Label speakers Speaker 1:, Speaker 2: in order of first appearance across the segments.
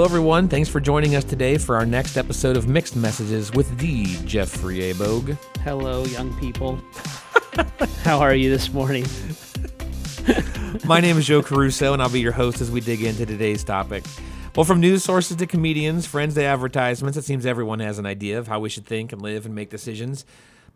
Speaker 1: Hello, everyone. Thanks for joining us today for our next episode of Mixed Messages with the Jeffrey Abogue.
Speaker 2: Hello, young people. How are you this morning?
Speaker 1: My name is Joe Caruso, and I'll be your host as we dig into today's topic. Well, from news sources to comedians, friends to advertisements, it seems everyone has an idea of how we should think and live and make decisions.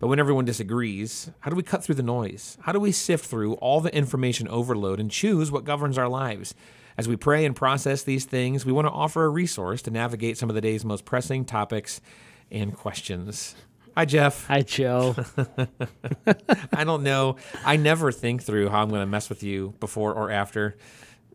Speaker 1: But when everyone disagrees, how do we cut through the noise? How do we sift through all the information overload and choose what governs our lives? As we pray and process these things, we want to offer a resource to navigate some of the day's most pressing topics and questions. Hi, Jeff.
Speaker 2: Hi, Joe.
Speaker 1: I don't know. I never think through how I'm going to mess with you before or after,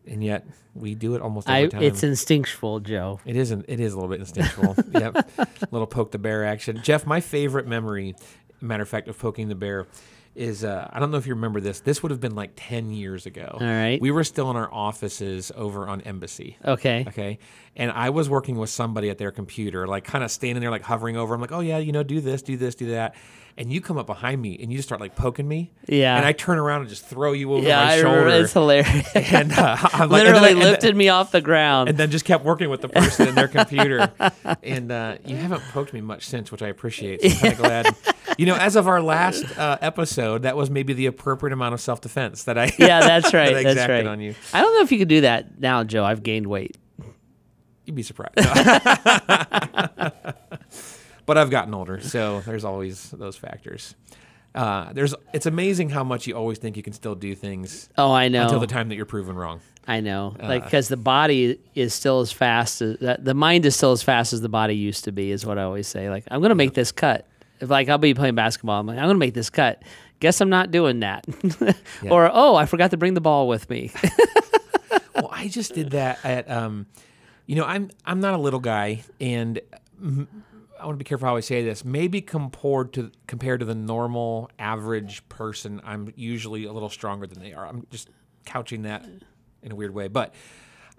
Speaker 1: and yet we do it almost every
Speaker 2: I,
Speaker 1: time.
Speaker 2: it's instinctual, Joe.
Speaker 1: It isn't. It is a little bit instinctual. yep. A little poke the bear action. Jeff, my favorite memory, matter of fact, of poking the bear is uh, I don't know if you remember this. This would have been like 10 years ago.
Speaker 2: All right.
Speaker 1: We were still in our offices over on Embassy.
Speaker 2: Okay.
Speaker 1: Okay. And I was working with somebody at their computer, like kind of standing there, like hovering over. I'm like, oh, yeah, you know, do this, do this, do that. And you come up behind me and you just start like poking me.
Speaker 2: Yeah.
Speaker 1: And I turn around and just throw you over
Speaker 2: yeah,
Speaker 1: my
Speaker 2: I
Speaker 1: shoulder.
Speaker 2: It's hilarious.
Speaker 1: and uh, I'm like, and then
Speaker 2: Literally
Speaker 1: and then-
Speaker 2: lifted me off the ground.
Speaker 1: and then just kept working with the person in their computer. And uh, you haven't poked me much since, which I appreciate. So I'm kind of glad. You know, as of our last uh, episode, that was maybe the appropriate amount of self defense that I
Speaker 2: yeah, that's right.
Speaker 1: that
Speaker 2: that's right.
Speaker 1: on you.
Speaker 2: I don't know if you could do that now, Joe. I've gained weight.
Speaker 1: You'd be surprised. But I've gotten older, so there's always those factors. Uh, there's it's amazing how much you always think you can still do things
Speaker 2: Oh, I know.
Speaker 1: until the time that you're proven wrong.
Speaker 2: I know.
Speaker 1: Uh.
Speaker 2: like because the body is still as fast as that. The mind is still as fast as the body used to be. Is what I always say. Like I'm gonna make this cut. If like I'll be playing basketball, I'm like I'm gonna make this cut. Guess I'm not doing that. Or oh, I forgot to bring the ball with me.
Speaker 1: well, I just did that at, um, you know, I'm I'm not a little guy, and I want to be careful how I say this. Maybe compared to compared to the normal average person, I'm usually a little stronger than they are. I'm just couching that in a weird way, but.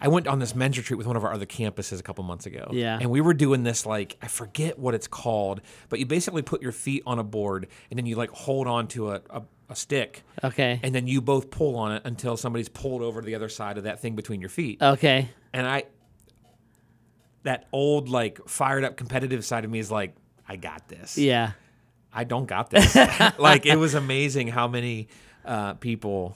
Speaker 1: I went on this men's retreat with one of our other campuses a couple months ago.
Speaker 2: Yeah.
Speaker 1: And we were doing this like I forget what it's called, but you basically put your feet on a board and then you like hold on to a, a, a stick
Speaker 2: okay.
Speaker 1: and then you both pull on it until somebody's pulled over to the other side of that thing between your feet.
Speaker 2: Okay.
Speaker 1: and I, that old like fired up competitive side of me is like, I got this.
Speaker 2: Yeah.
Speaker 1: I don't got this. like it was amazing how many uh, people.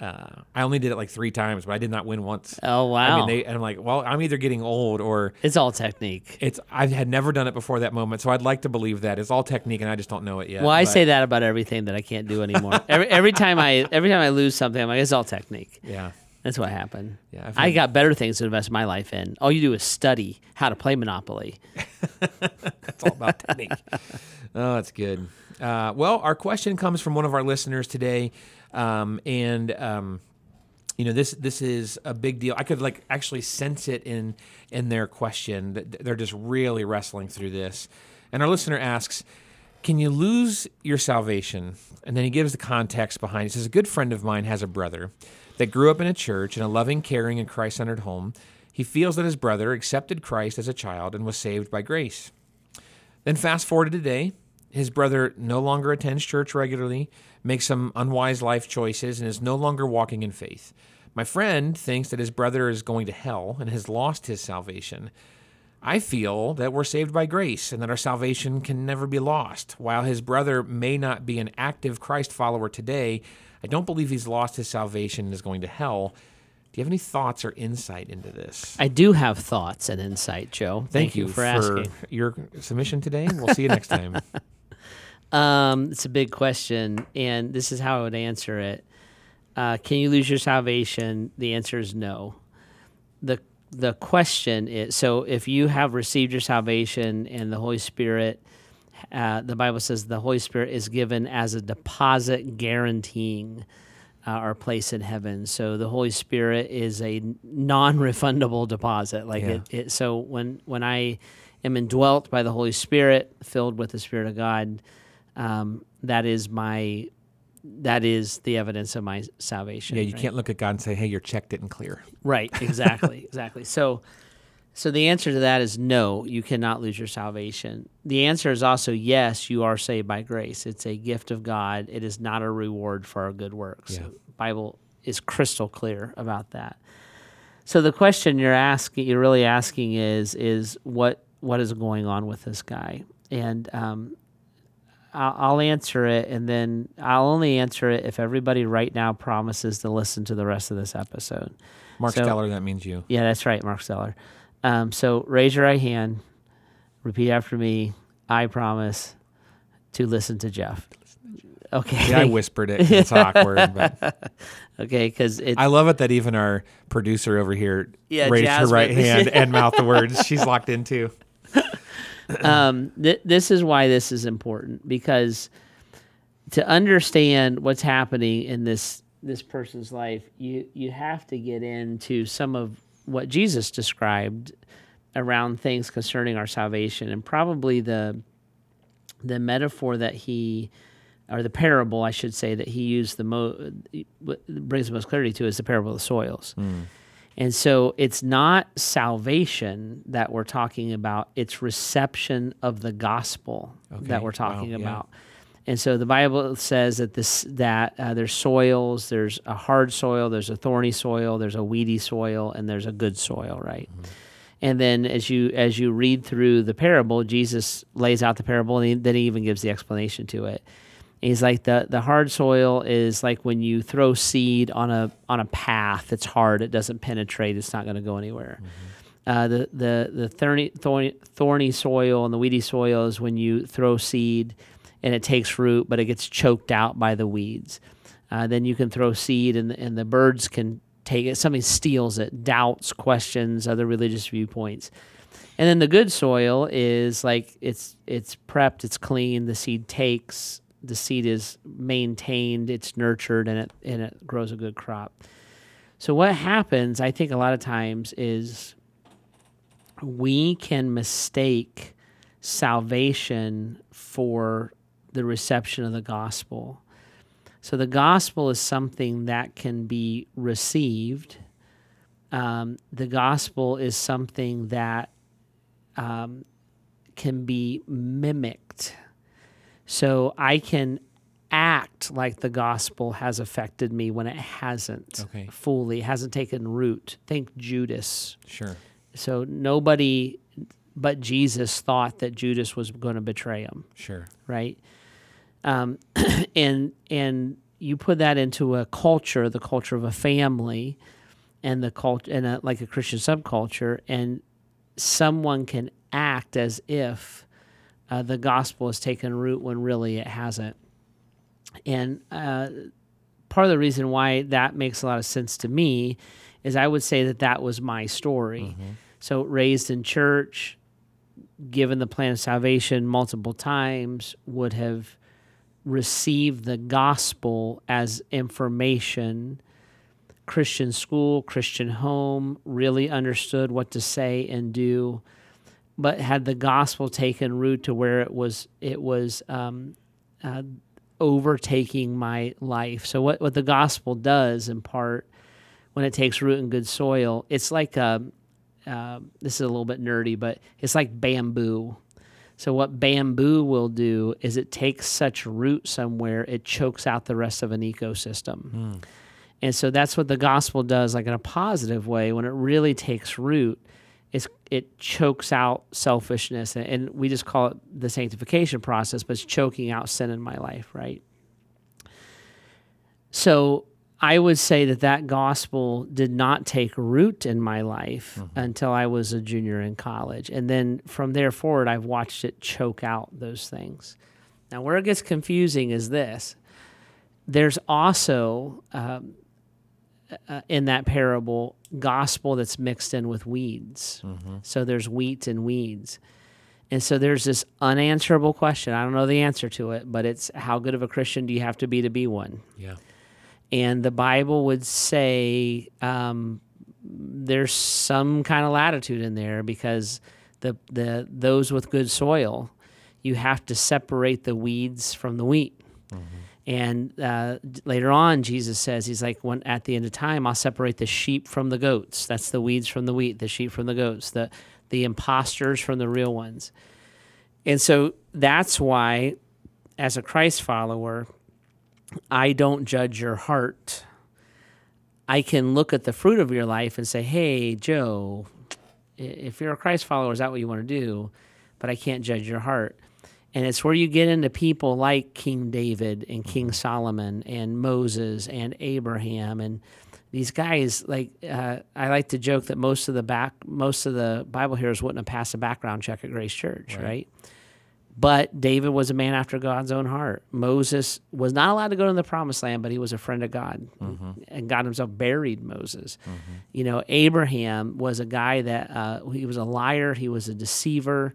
Speaker 1: Uh, I only did it like three times, but I did not win once.
Speaker 2: Oh wow.
Speaker 1: I mean, they and I'm like, well, I'm either getting old or
Speaker 2: it's all technique.
Speaker 1: it's. I had never done it before that moment, so I'd like to believe that it's all technique, and I just don't know it yet.
Speaker 2: Well, I
Speaker 1: but-
Speaker 2: say that about everything that I can't do anymore. every every time I every time I lose something, I'm like, it's all technique.
Speaker 1: yeah,
Speaker 2: That's what happened.
Speaker 1: Yeah, I've
Speaker 2: I got better things to invest my life in. All you do is study how to play Monopoly.
Speaker 1: It's all about technique. oh, that's good. Uh, well, our question comes from one of our listeners today, um, and um, you know this this is a big deal. I could like actually sense it in in their question that they're just really wrestling through this. And our listener asks, "Can you lose your salvation?" And then he gives the context behind. it. He says, "A good friend of mine has a brother that grew up in a church in a loving, caring, and Christ-centered home." He feels that his brother accepted Christ as a child and was saved by grace. Then fast forward to today, his brother no longer attends church regularly, makes some unwise life choices, and is no longer walking in faith. My friend thinks that his brother is going to hell and has lost his salvation. I feel that we're saved by grace and that our salvation can never be lost. While his brother may not be an active Christ follower today, I don't believe he's lost his salvation and is going to hell. Do you have any thoughts or insight into this?
Speaker 2: I do have thoughts and insight, Joe. Thank, you for, asking.
Speaker 1: your submission today. We'll see you next time.
Speaker 2: Um, it's a big question, and this is how I would answer it. Uh, can you lose your salvation? The answer is no. the The question is so if you have received your salvation and the Holy Spirit, uh, the Bible says the Holy Spirit is given as a deposit guaranteeing uh, our place in heaven. So the Holy Spirit is a non-refundable deposit. Like
Speaker 1: Yeah.
Speaker 2: it, it. So when when I am indwelt by the Holy Spirit, filled with the Spirit of God, um, that is my that is the evidence of my salvation.
Speaker 1: Yeah, you
Speaker 2: right?
Speaker 1: can't look at God and say, "Hey, your check didn't clear."
Speaker 2: Right, exactly, exactly. So, so the answer to that is no. You cannot lose your salvation. The answer is also yes. You are saved by grace. It's a gift of God. It is not a reward for our good works.
Speaker 1: Yeah.
Speaker 2: Bible is crystal clear about that. So the question you're asking, you're really asking is, is what what is going on with this guy? And um, I'll, answer it, and then I'll only answer it if everybody right now promises to listen to the rest of this episode.
Speaker 1: Mark
Speaker 2: So-
Speaker 1: Steller, that means you.
Speaker 2: Yeah, that's right, Mark Steller. Um, so raise your right hand, repeat after me. I promise to listen to Jeff. Okay.
Speaker 1: See, I whispered it. it's awkward, but
Speaker 2: okay, because
Speaker 1: I love it that even our producer over here
Speaker 2: Yeah,
Speaker 1: raised her right hand and mouthed the words she's locked into.
Speaker 2: um, th- this is why this is important because to understand what's happening in this this person's life, you you have to get into some of what Jesus described around things concerning our salvation, and probably the the metaphor that he or the parable, I should say, that he used the most brings the most clarity to is the parable of the soils. And so it's not salvation that we're talking about, it's reception of the gospel
Speaker 1: Okay.
Speaker 2: that we're
Speaker 1: Wow,
Speaker 2: talking
Speaker 1: yeah.
Speaker 2: about. And so the Bible says that this that uh, there's soils, there's a hard soil, there's a thorny soil, there's a weedy soil, and there's a good soil, right? And then as you as you read through the parable, Jesus lays out the parable, and he, then he even gives the explanation to it. He's like the the hard soil is like when you throw seed on a on a path. It's hard. It doesn't penetrate. It's not going to go anywhere. Uh, the the the thorny, thorny thorny soil and the weedy soil is when you throw seed and it takes root, but it gets choked out by the weeds. Uh, then you can throw seed and and the birds can take it. Something steals it. Doubts, questions, other religious viewpoints. And then the good soil is like it's it's prepped, it's clean, the seed takes, the seed is maintained, it's nurtured and it and it grows a good crop. So what happens, I think a lot of times is we can mistake salvation for the reception of the gospel. So the gospel is something that can be received. Um, the gospel is something that um, can be mimicked. So I can act like the gospel has affected me when it hasn't
Speaker 1: Okay.
Speaker 2: fully, hasn't taken root. Think Judas.
Speaker 1: Sure.
Speaker 2: So nobody but Jesus thought that Judas was going to betray him
Speaker 1: Sure.
Speaker 2: right? Um, and and you put that into a culture, the culture of a family, and the culture, and a, like a Christian subculture, and someone can act as if uh, the gospel has taken root when really it hasn't. And uh, part of the reason why that makes a lot of sense to me is I would say that that was my story. So raised in church, given the plan of salvation multiple times, would have received the gospel as information. Christian school, Christian home, really understood what to say and do, but had the gospel taken root to where it was it was um, uh, overtaking my life. So what what the gospel does in part when it takes root in good soil, it's like a, uh, this is a little bit nerdy, but it's like bamboo. So what bamboo will do is it takes such root somewhere it chokes out the rest of an ecosystem. And so that's what the gospel does, like in a positive way, when it really takes root, it's, it chokes out selfishness. And, and we just call it the sanctification process, but it's choking out sin in my life, right? So I would say that that gospel did not take root in my life until I was a junior in college. And then from there forward, I've watched it choke out those things. Now, where it gets confusing is this there's also um, uh, in that parable gospel that's mixed in with weeds. So there's wheat and weeds. And so there's this unanswerable question. I don't know the answer to it, but it's how good of a Christian do you have to be to be one?
Speaker 1: Yeah.
Speaker 2: And the Bible would say um, there's some kind of latitude in there because the the those with good soil, you have to separate the weeds from the wheat. And uh, later on, Jesus says, He's like, when at the end of time, I'll separate the sheep from the goats. That's the weeds from the wheat, the sheep from the goats, the the imposters from the real ones. And so that's why, as a Christ follower, I don't judge your heart. I can look at the fruit of your life and say, hey, Joe, if you're a Christ follower, is that what you want to do? But I can't judge your heart. And it's where you get into people like King David and King Solomon and Moses and Abraham and these guys. Like uh, I like to joke that most of the back, most of the Bible heroes wouldn't have passed a background check at Grace Church, right? But David was a man after God's own heart. Moses was not allowed to go to the promised land, but he was a friend of God. And God himself buried Moses. You know, Abraham was a guy that uh, he was a liar, he was a deceiver.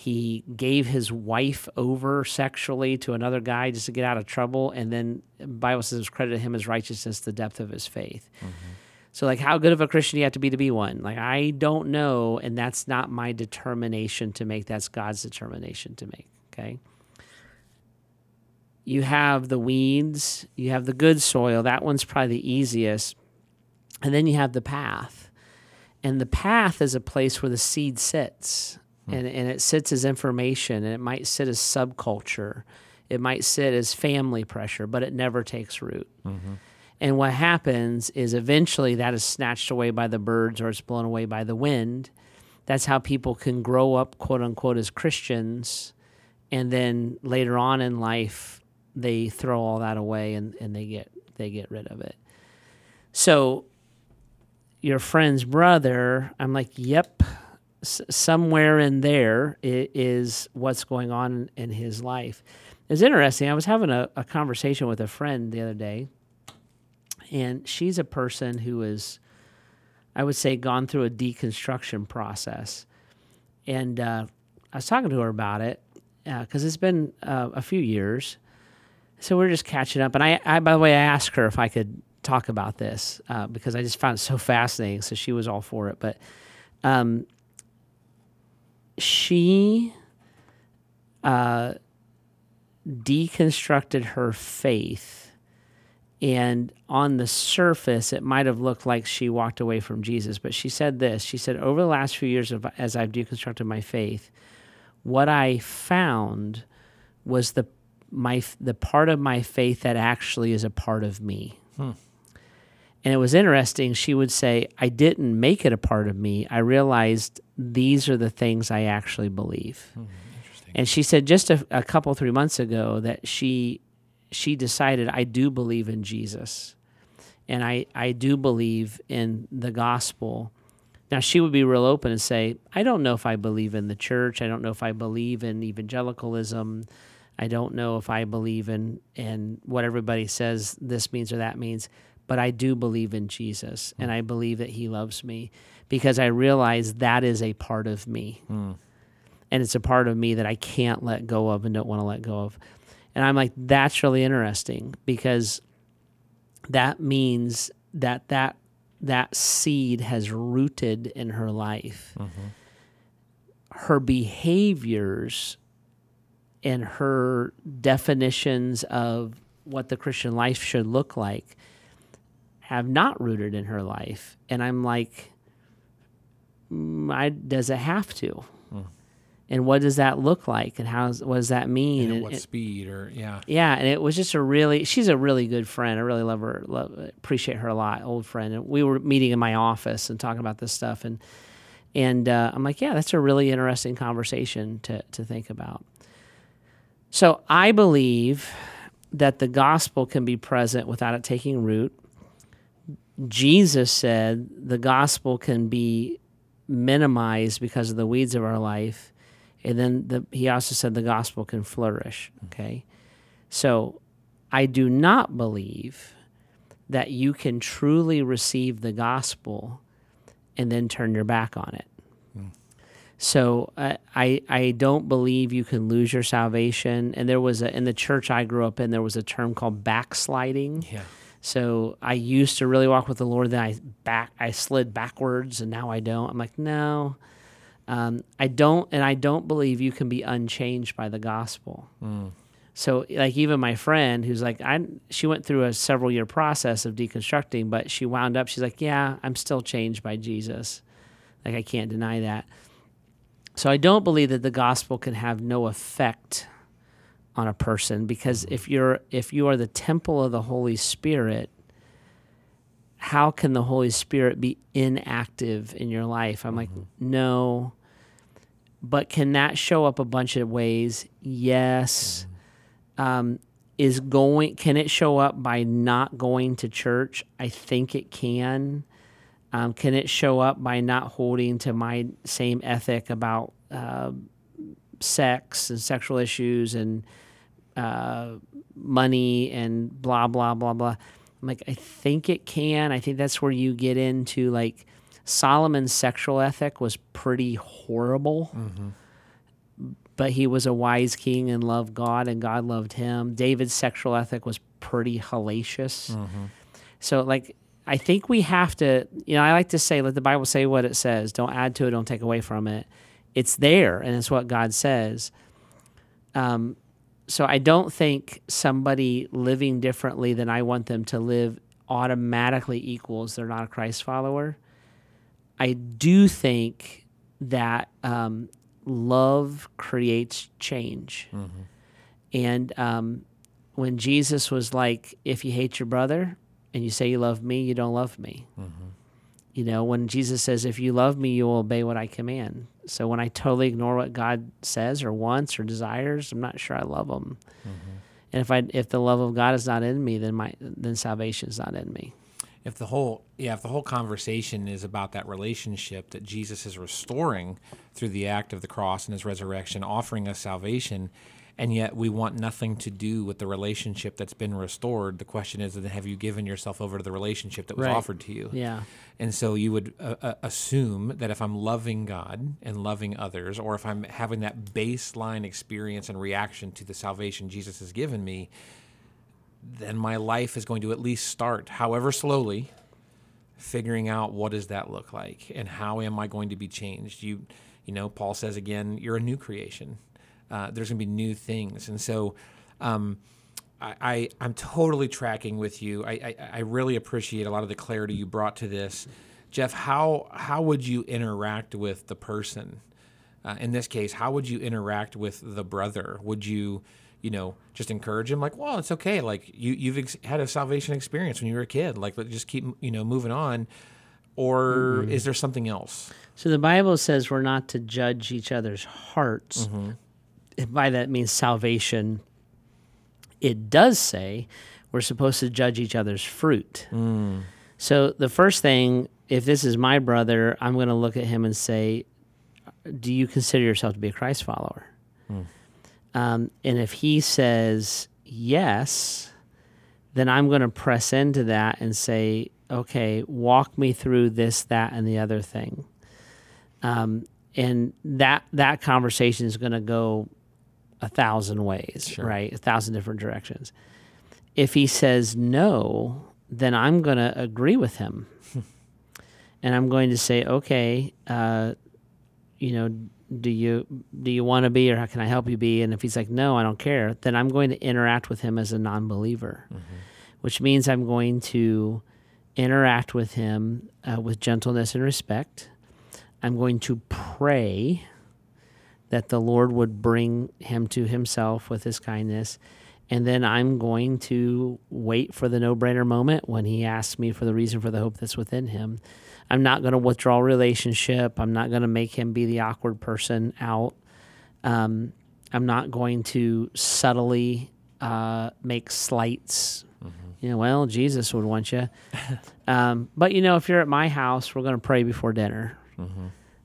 Speaker 2: He gave his wife over sexually to another guy just to get out of trouble. And then Bible says credited him as righteousness, the depth of his faith. Mm-hmm. So, like, how good of a Christian do you have to be to be one? Like, I don't know, and that's not my determination to make. That's God's determination to make. Okay. You have the weeds, you have the good soil. That one's probably the easiest. And then you have the path. And the path is a place where the seed sits. Hmm. And, and it sits as information, and it might sit as subculture. It might sit as family pressure, but it never takes root. Mm-hmm. And what happens is eventually that is snatched away by the birds or it's blown away by the wind. That's how people can grow up, quote unquote, as Christians. And then later on in life, they throw all that away and, and they get they get rid of it. So your friend's brother, I'm like, yep, Somewhere in there is what's going on in his life. It's interesting. I was having a, a conversation with a friend the other day, and she's a person who is, I would say, gone through a deconstruction process. And uh, I was talking to her about it because it's been uh, a few years. So we're just catching up. And I, I, by the way, I asked her if I could talk about this uh, because I just found it so fascinating. So she was all for it. But um, she uh, deconstructed her faith. And on the surface, it might have looked like she walked away from Jesus. But she said this She said, Over the last few years, of, as I've deconstructed my faith, what I found was the my the part of my faith that actually is a part of me. And it was interesting. She would say, I didn't make it a part of me. I realized these are the things I actually believe. Hmm, and she said just a, a couple, three months ago that she she decided I do believe in Jesus. And I, I do believe in the gospel. Now she would be real open and say, I don't know if I believe in the church. I don't know if I believe in evangelicalism. I don't know if I believe in in what everybody says this means or that means, but I do believe in Jesus hmm. and I believe that he loves me because I realize that is a part of me. Hmm. And it's a part of me that I can't let go of and don't want to let go of. And I'm like that's really interesting because that means that that that seed has rooted in her life. Mm-hmm. Her behaviors and her definitions of what the Christian life should look like have not rooted in her life. And I'm like, mm, I, does it have to? And what does that look like? And how what does that mean?
Speaker 1: And at
Speaker 2: And-
Speaker 1: what speed or yeah.
Speaker 2: yeah, and it was just a really she's a really good friend. I really love her, love, appreciate her a lot, old friend. And we were meeting in my office and talking about this stuff and and uh, I'm like, yeah, that's a really interesting conversation to to think about. So I believe that the gospel can be present without it taking root. Jesus said the gospel can be minimized because of the weeds of our life. And then the, he also said the gospel can flourish. Okay. So I do not believe that you can truly receive the gospel and then turn your back on it. So I, I I don't believe you can lose your salvation. And there was a in the church I grew up in there was a term called backsliding.
Speaker 1: Yeah.
Speaker 2: So I used to really walk with the Lord, then I back I slid backwards, and now I don't. I'm like, no, um, I don't, and I don't believe you can be unchanged by the gospel. So like even my friend who's like I she went through a several year process of deconstructing, but she wound up she's like, yeah, I'm still changed by Jesus. Like I can't deny that. So I don't believe that the gospel can have no effect on a person because if you're if you are the temple of the Holy Spirit, how can the Holy Spirit be inactive in your life? I'm like, no. But can that show up a bunch of ways? Yes. Um, is going can it show up by not going to church? I think it can. Um, can it show up by not holding to my same ethic about uh, sex and sexual issues and uh, money and blah blah blah blah? I'm like, I think it can. I think that's where you get into like Solomon's sexual ethic was pretty horrible. But he was a wise king and loved God, and God loved him. David's sexual ethic was pretty hellacious. So, like, I think we have to, you know, I like to say, let the Bible say what it says. Don't add to it, don't take away from it. It's there, and it's what God says. Um, so I don't think somebody living differently than I want them to live automatically equals they're not a Christ follower. I do think that um, love creates change. And um, when Jesus was like, if you hate your brother and you say you love me, you don't love me. You know, when Jesus says, if you love me, you will obey what I command. So when I totally ignore what God says or wants or desires, I'm not sure I love him. Mm-hmm. And if I if the love of God is not in me, then my then salvation is not in me.
Speaker 1: if the whole yeah if the whole conversation is about that relationship that jesus is restoring through the act of the cross and his resurrection offering us salvation and yet we want nothing to do with the relationship that's been restored the question is then have you given yourself over to the relationship that was
Speaker 2: Right.
Speaker 1: offered to you
Speaker 2: Yeah.
Speaker 1: and so you would uh, uh, assume that if I'm loving God and loving others, or if I'm having that baseline experience and reaction to the salvation Jesus has given me, then my life is going to at least start, however slowly, figuring out what does that look like and how am I going to be changed. You, you know, Paul says again, you're a new creation. Uh, there's going to be new things, and so. Um, I, I, I'm totally tracking with you. I, I, I really appreciate a lot of the clarity you brought to this. Jeff, how, how would you interact with the person? Uh, in this case, how would you interact with the brother? Would you, you know, just encourage him like, well, it's okay. Like you, you've ex- had a salvation experience when you were a kid. Like, just keep, you know, moving on. Or is there something else?
Speaker 2: So the Bible says we're not to judge each other's hearts. And By that means salvation. It does say we're supposed to judge each other's fruit. So the first thing, if this is my brother, I'm going to look at him and say, "Do you consider yourself to be a Christ follower?" Um, and if he says yes, then I'm going to press into that and say, "Okay, walk me through this, that, and the other thing." Um, and that that conversation is going to go a thousand ways, right? A thousand different directions. If he says no, then I'm going to agree with him, and I'm going to say, okay, uh, you know, do you do you want to be, or how can I help you be? And if he's like, no, I don't care, then I'm going to interact with him as a non-believer, which means I'm going to interact with him uh, with gentleness and respect. I'm going to pray that the Lord would bring him to himself with his kindness. And then I'm going to wait for the no brainer moment when he asks me for the reason for the hope that's within him. I'm not going to withdraw relationship. I'm not going to make him be the awkward person out. Um, I'm not going to subtly uh, make slights. You know, well, Jesus would want you. um, but, you know, if you're at my house, we're going to pray before dinner.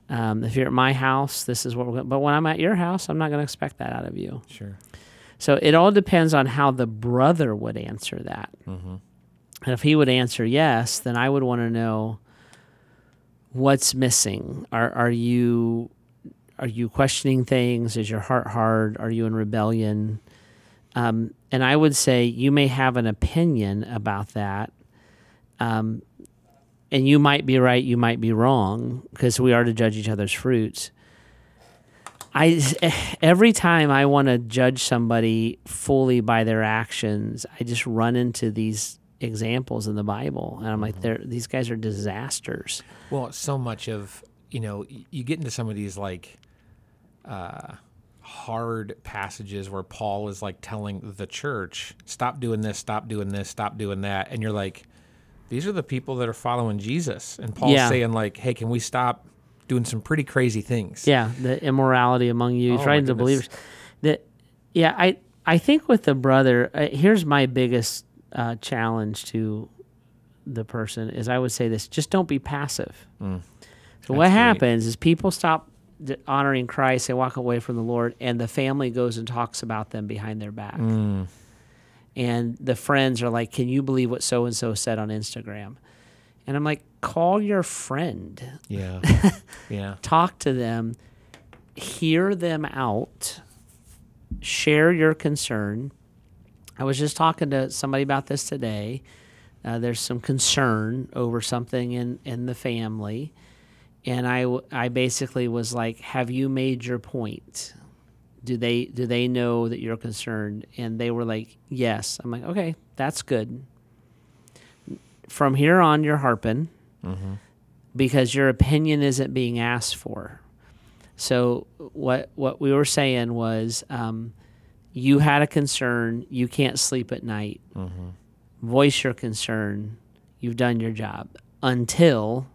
Speaker 2: Um, if you're at my house, this is what we're going to, but when I'm at your house, I'm not going to expect that out of you.
Speaker 1: Sure.
Speaker 2: So it all depends on how the brother would answer that. And if he would answer yes, then I would want to know what's missing. Are are you are you questioning things? Is your heart hard? Are you in rebellion? Um, and I would say you may have an opinion about that. Um, and you might be right, you might be wrong, because we are to judge each other's fruits. I every time I want to judge somebody fully by their actions, I just run into these examples in the Bible, and I'm like, they're these guys are disasters.
Speaker 1: Well, so much of you know, you get into some of these like uh, hard passages where Paul is like telling the church, "Stop doing this, stop doing this, stop doing that," and you're like, these are the people that are following Jesus, and Paul's
Speaker 2: Yeah.
Speaker 1: saying like, "Hey, can we stop doing some pretty crazy things?"
Speaker 2: Yeah, the immorality among you. He's
Speaker 1: Oh,
Speaker 2: writing to believers. That, yeah, I I think with the brother, uh, here's my biggest uh, challenge to the person is I would say this: just don't be passive. So what
Speaker 1: Mm. Great.
Speaker 2: happens is people stop honoring Christ, they walk away from the Lord, and the family goes and talks about them behind their back.
Speaker 1: Mm.
Speaker 2: And the friends are like, "Can you believe what so and so said on Instagram?" And I'm like, "Call your friend."
Speaker 1: Yeah. yeah.
Speaker 2: talk to them, hear them out, share your concern. I was just talking to somebody about this today. Uh, there's some concern over something in, in the family. And I, I basically was like, Have you made your point? Do they do they know that you're concerned? And they were like, Yes. I'm like, Okay, that's good. From here on, you're harping because your opinion isn't being asked for. So what what we were saying was, um, you had a concern. You can't sleep at night. Voice your concern. You've done your job until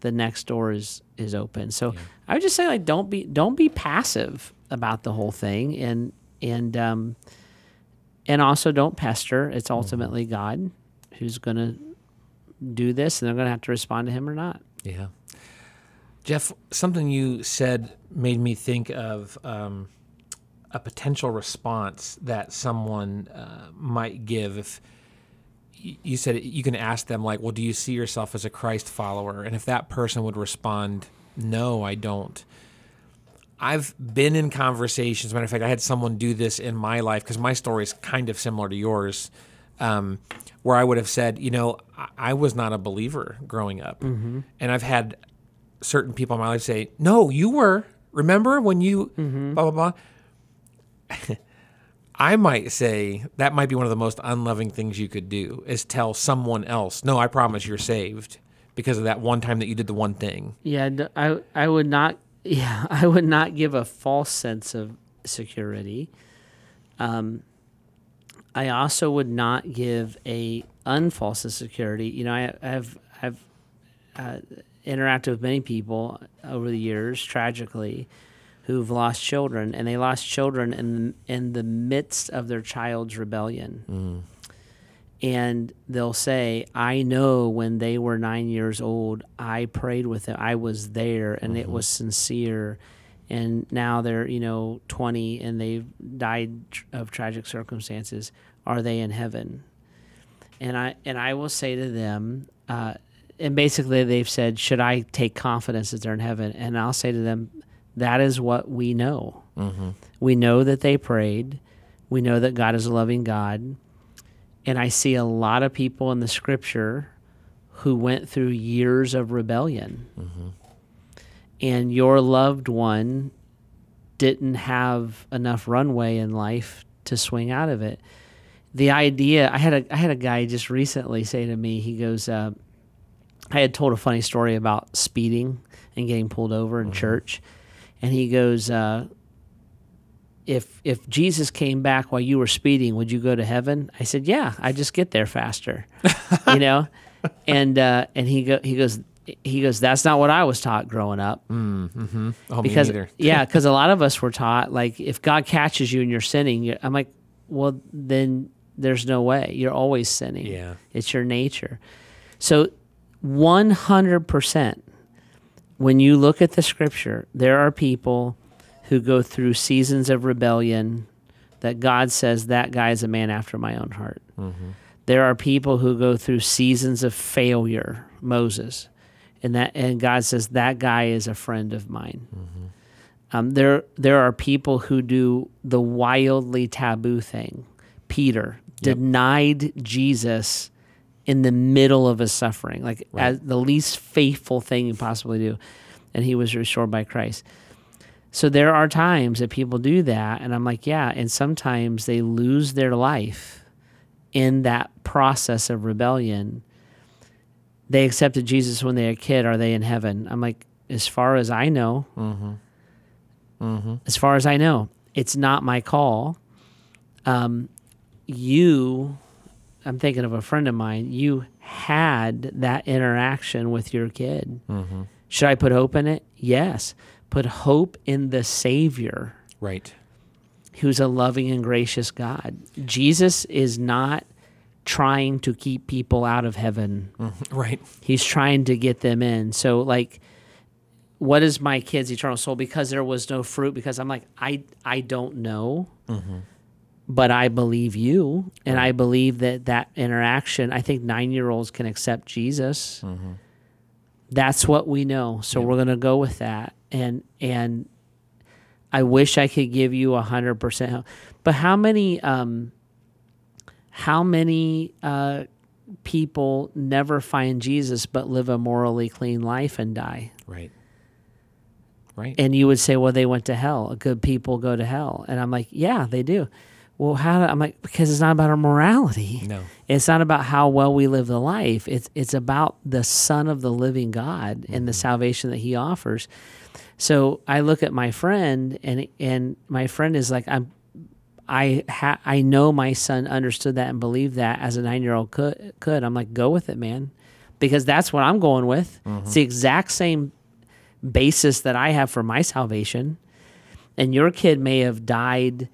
Speaker 2: the next door is is open. So I would just say like don't be don't be passive about the whole thing and and um and also don't pester. It's ultimately God who's going to do this and they're going to have to respond to him or not.
Speaker 1: Yeah. Jeff, something you said made me think of um, a potential response that someone uh, might give if you said you can ask them like, "Well, do you see yourself as a Christ follower?" And if that person would respond, "No, I don't." I've been in conversations. Matter of fact, I had someone do this in my life because my story is kind of similar to yours, um, where I would have said, you know, I, I was not a believer growing up, and I've had certain people in my life say, "No, you were. Remember when you blah blah blah." I might say that might be one of the most unloving things you could do is tell someone else, "No, I promise you're saved." Because of that one time that you did the one thing.
Speaker 2: Yeah, I I would not. Yeah, I would not give a false sense of security. Um, I also would not give a unfalse security. You know, I have I've uh, interacted with many people over the years, tragically, who've lost children, and they lost children in in the midst of their child's rebellion and they'll say, I know when they were nine years old, I prayed with them. I was there and it was sincere. And now they're, you know, 20 and they've died tr- of tragic circumstances. Are they in heaven? And I, and I will say to them, uh, and basically they've said, Should I take confidence that they're in heaven? And I'll say to them, That is what we know. We know that they prayed. We know that God is a loving God. And I see a lot of people in the scripture who went through years of rebellion. And your loved one didn't have enough runway in life to swing out of it. The idea, I had a I had a guy just recently say to me, he goes, uh, I had told a funny story about speeding and getting pulled over in church, and he goes, uh, if if Jesus came back while you were speeding, would you go to heaven? I said, yeah, I just get there faster, you know, and uh, and he go he goes he goes that's not what I was taught growing up
Speaker 1: Oh,
Speaker 2: because yeah because a lot of us were taught like if God catches you and you're sinning, you I'm like, well then there's no way you're always sinning.
Speaker 1: Yeah.
Speaker 2: it's your nature. So 100% when you look at the scripture, there are people who go through seasons of rebellion that God says that guy is a man after my own heart. There are people who go through seasons of failure, Moses, and that and God says that guy is a friend of mine. Um, there there are people who do the wildly taboo thing. Peter denied Jesus in the middle of his suffering, like as the least faithful thing you possibly do, and he was restored by Christ. So there are times that people do that, and I'm like, yeah, and sometimes they lose their life in that process of rebellion. They accepted Jesus when they were a kid. Are they in heaven? I'm like, as far as I know, mm-hmm. Mm-hmm. as far as I know, it's not my call. Um, you, I'm thinking of a friend of mine. You had that interaction with your kid. Mm-hmm. Should I put hope in it? Yes. Put hope in the Savior
Speaker 1: Right.
Speaker 2: who's a loving and gracious God. Jesus is not trying to keep people out of heaven. Mm-hmm.
Speaker 1: Right.
Speaker 2: He's trying to get them in. So like what is my kid's eternal soul because there was no fruit because I'm like I I don't know. Mm-hmm. But I believe you and I believe that that interaction I think 9-year-olds can accept Jesus. Mm-hmm. That's what we know. So we're going to go with that. And and I wish I could give you a hundred percent. But how many um how many uh people never find Jesus but live a morally clean life and die?
Speaker 1: Right. Right.
Speaker 2: And you would say, Well, they went to hell. Good people go to hell. And I'm like, Yeah, they do. Well, how do, I'm like, because it's not about our morality.
Speaker 1: No.
Speaker 2: It's not about how well we live the life. It's it's about the Son of the living God and the salvation that He offers. So I look at my friend, and and my friend is like, I'm, I ha- I know my son understood that and believed that as a nine year old could could. I'm like, go with it, man, because that's what I'm going with. It's the exact same basis that I have for my salvation, and your kid may have died.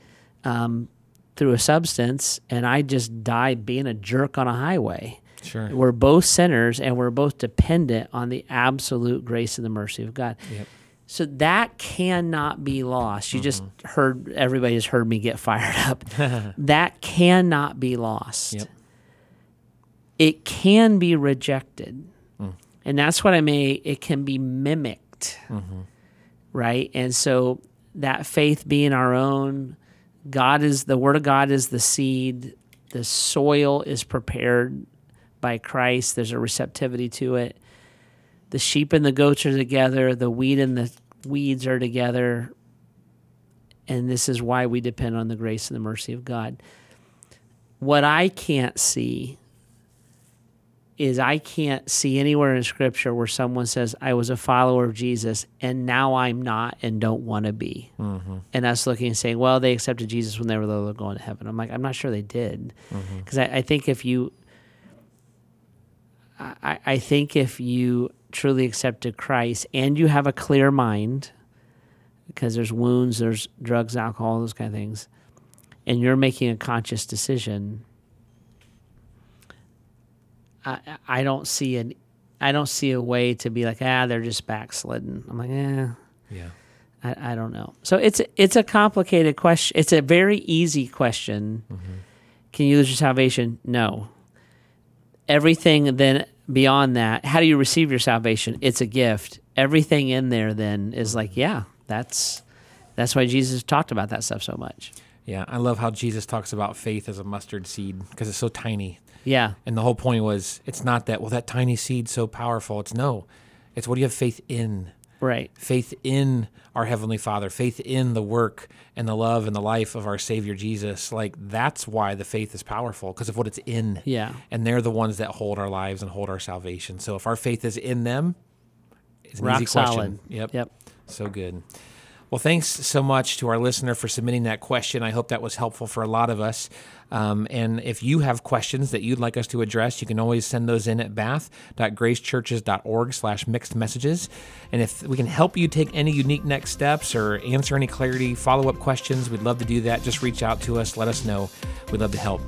Speaker 2: Um, through a substance, and I just died being a jerk on a highway.
Speaker 1: Sure.
Speaker 2: We're both sinners and we're both dependent on the absolute grace and the mercy of God.
Speaker 1: Yep.
Speaker 2: So that cannot be lost. You just mm-hmm. heard everybody has heard me get fired up. that cannot be lost.
Speaker 1: Yep.
Speaker 2: It can be rejected. Mm. And that's what I mean. It can be mimicked. Mm-hmm. Right? And so that faith being our own, God is the word of God is the seed. The soil is prepared by Christ. There's a receptivity to it. The sheep and the goats are together. The wheat and the weeds are together. And this is why we depend on the grace and the mercy of God. What I can't see is I can't see anywhere in Scripture where someone says, I was a follower of Jesus and now I'm not and don't want to be. Mm-hmm. And us looking and saying, well, they accepted Jesus when they were little going to heaven. I'm like, I'm not sure they did. Mm-hmm. Because I, I think if you, I, I think if you truly accepted Christ and you have a clear mind, because there's wounds, there's drugs, alcohol, those kind of things, and you're making a conscious decision, I, I don't see an I don't see a way to be like ah they're just backslidden. I'm like eh
Speaker 1: Yeah.
Speaker 2: I, I don't know. So it's it's a complicated question. It's a very easy question. Can you lose your salvation? No. Everything then beyond that, how do you receive your salvation? It's a gift. Everything in there then is like yeah that's that's why Jesus talked about that stuff so much.
Speaker 1: Yeah. I love how Jesus talks about faith as a mustard seed because it's so tiny.
Speaker 2: Yeah.
Speaker 1: And the whole point was it's not that, well, that tiny seed's so powerful. It's no. It's what do you have faith in?
Speaker 2: Right.
Speaker 1: Faith in our Heavenly Father, faith in the work and the love and the life of our Savior Jesus. Like, that's why the faith is powerful because of what it's in.
Speaker 2: Yeah.
Speaker 1: And they're the ones that hold our lives and hold our salvation. So if our faith is in them, it's an
Speaker 2: Rock
Speaker 1: easy question.
Speaker 2: solid.
Speaker 1: Yep.
Speaker 2: Yep.
Speaker 1: So good. Well, thanks so much to our listener for submitting that question. I hope that was helpful for a lot of us. Um, and if you have questions that you'd like us to address, you can always send those in at bath.gracechurches.org slash mixed messages. And if we can help you take any unique next steps or answer any clarity, follow-up questions, we'd love to do that. Just reach out to us. Let us know. We'd love to help.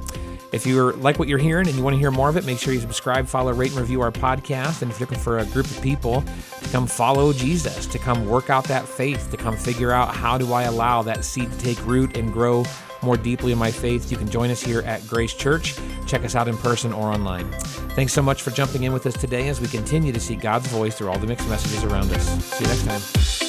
Speaker 1: If you like what you're hearing and you want to hear more of it, make sure you subscribe, follow, rate, and review our podcast. And if you're looking for a group of people to come follow Jesus, to come work out that faith, to come figure out how do I allow that seed to take root and grow more deeply in my faith, you can join us here at Grace Church. Check us out in person or online. Thanks so much for jumping in with us today as we continue to see God's voice through all the mixed messages around us. See you next time.